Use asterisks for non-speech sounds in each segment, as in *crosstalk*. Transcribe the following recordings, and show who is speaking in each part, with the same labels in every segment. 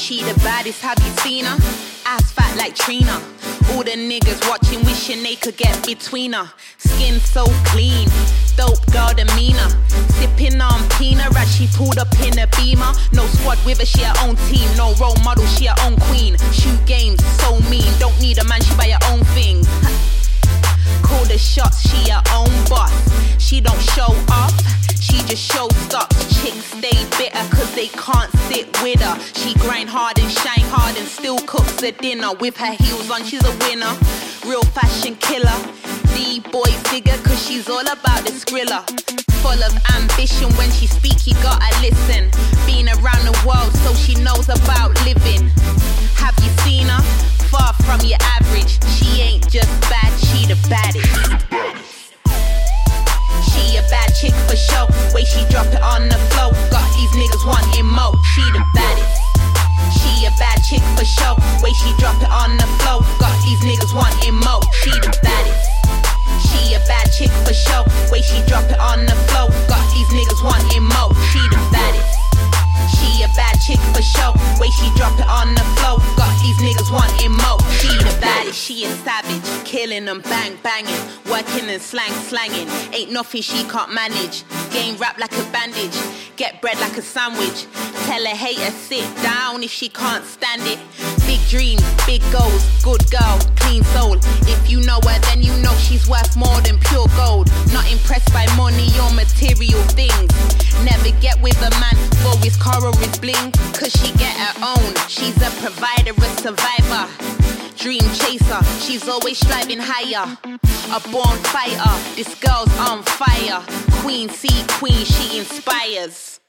Speaker 1: She the baddest, have you seen her? Ass fat like Trina. All the niggas watching, wishing they could get between her. Skin so clean, dope girl demeanor. Sipping on Pina as she pulled up in a beamer. No squad with her, she her own team. No role model, she her own queen. Shoot games, so mean. Don't need a man, she buy her own things. *laughs* Call the shots, she her own boss. She don't show off, she just shows up. Chicks stay bitter cause they can't sit with her. She grind hard and shine hard and still cooks the dinner. With her heels on, she's a winner. Real fashion killer. D-boy digger cause she's all about the skrilla. Full of ambition when she speak, you gotta listen. Been around the world so she knows about living. Have you seen her? Far from your average. She ain't just bad, she the baddest. Chick for show. Way she drop it on the floor. Got these niggas wanting more. She the baddest. She a bad chick for show. Way she drop it on the floor. Got these niggas wanting more. She the baddest. She a bad chick for show. Way she drop it on the floor. Got these niggas wanting She is savage. Killing them, bang, banging. Working and slang, slanging. Ain't nothing she can't manage. Game wrap like a bandage. Get bread like a sandwich. Tell a hater sit down if she can't stand it. Big dreams, big goals, good girl, clean soul. If you know her, then you know she's worth more than pure gold. Not impressed by money or material things. Never get with a man for his car or his bling, cause she get her own. She's a provider, a survivor. Dream chaser, she's always striving higher. A born fighter, this girl's on fire. Queen C, queen, she inspires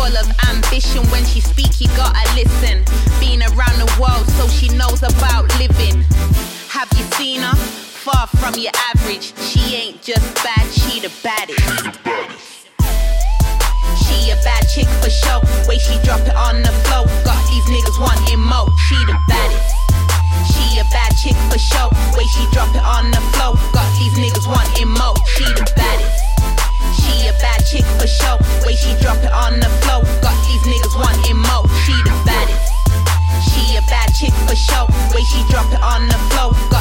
Speaker 1: full of ambition. When she speak, you gotta listen. Been around the world, so she knows about living. Have you seen her? Far from your average. She ain't just bad, she the baddest. She a bad chick for sure. Way she drop chick for show. Way she drop it on the floor. Got